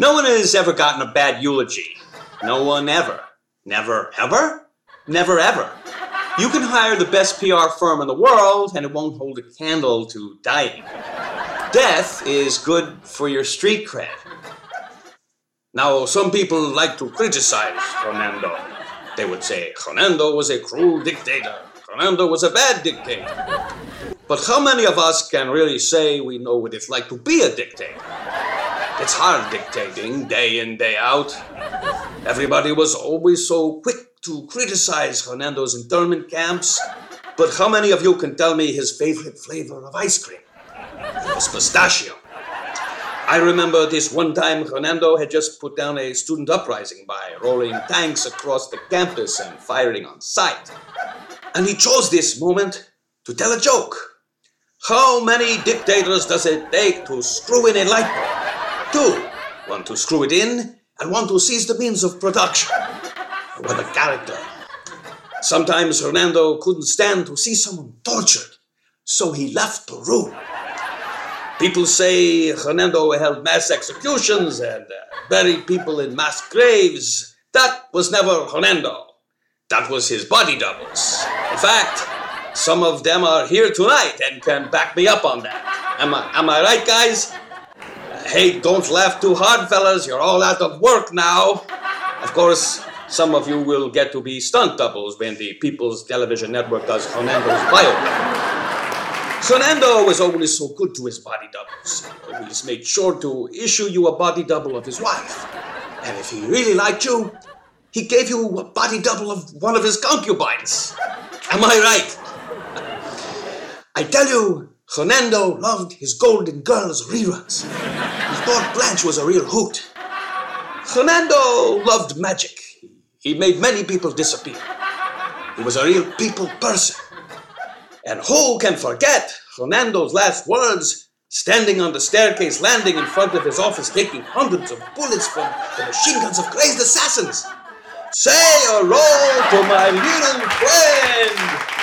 No one has ever gotten a bad eulogy. No one ever. Never ever? Never ever. You can hire the best PR firm in the world, and it won't hold a candle to dying. Death is good for your street cred. Now, some people like to criticize Fernando. They would say Fernando was a cruel dictator. Fernando was a bad dictator. But how many of us can really say we know what it's like to be a dictator? It's hard dictating day in, day out. Everybody was always so quick to criticize Hernando's internment camps. But how many of you can tell me his favorite flavor of ice cream? It was pistachio. I remember this one time Hernando had just put down a student uprising by rolling tanks across the campus and firing on sight. And he chose this moment to tell a joke. How many dictators does it take to screw in a light bulb? Two. One to screw it in, and one to seize the means of production. What a character. Sometimes Hernando couldn't stand to see someone tortured, so he left the room. People say Hernando held mass executions and uh, buried people in mass graves. That was never Hernando. That was his body doubles. In fact, some of them are here tonight and can back me up on that. Am I, am I right, guys? Hey, don't laugh too hard, fellas. You're all out of work now. Of course, some of you will get to be stunt doubles when the People's Television Network does Fernando's biopic. Fernando was always so good to his body doubles. He always made sure to issue you a body double of his wife. And if he really liked you, he gave you a body double of one of his concubines. Am I right? I tell you, Fernando loved his Golden Girls reruns. He thought Blanche was a real hoot. Fernando loved magic. He made many people disappear. He was a real people person. And who can forget Fernando's last words, standing on the staircase landing in front of his office, taking hundreds of bullets from the machine guns of crazed assassins? Say roll to my little friend!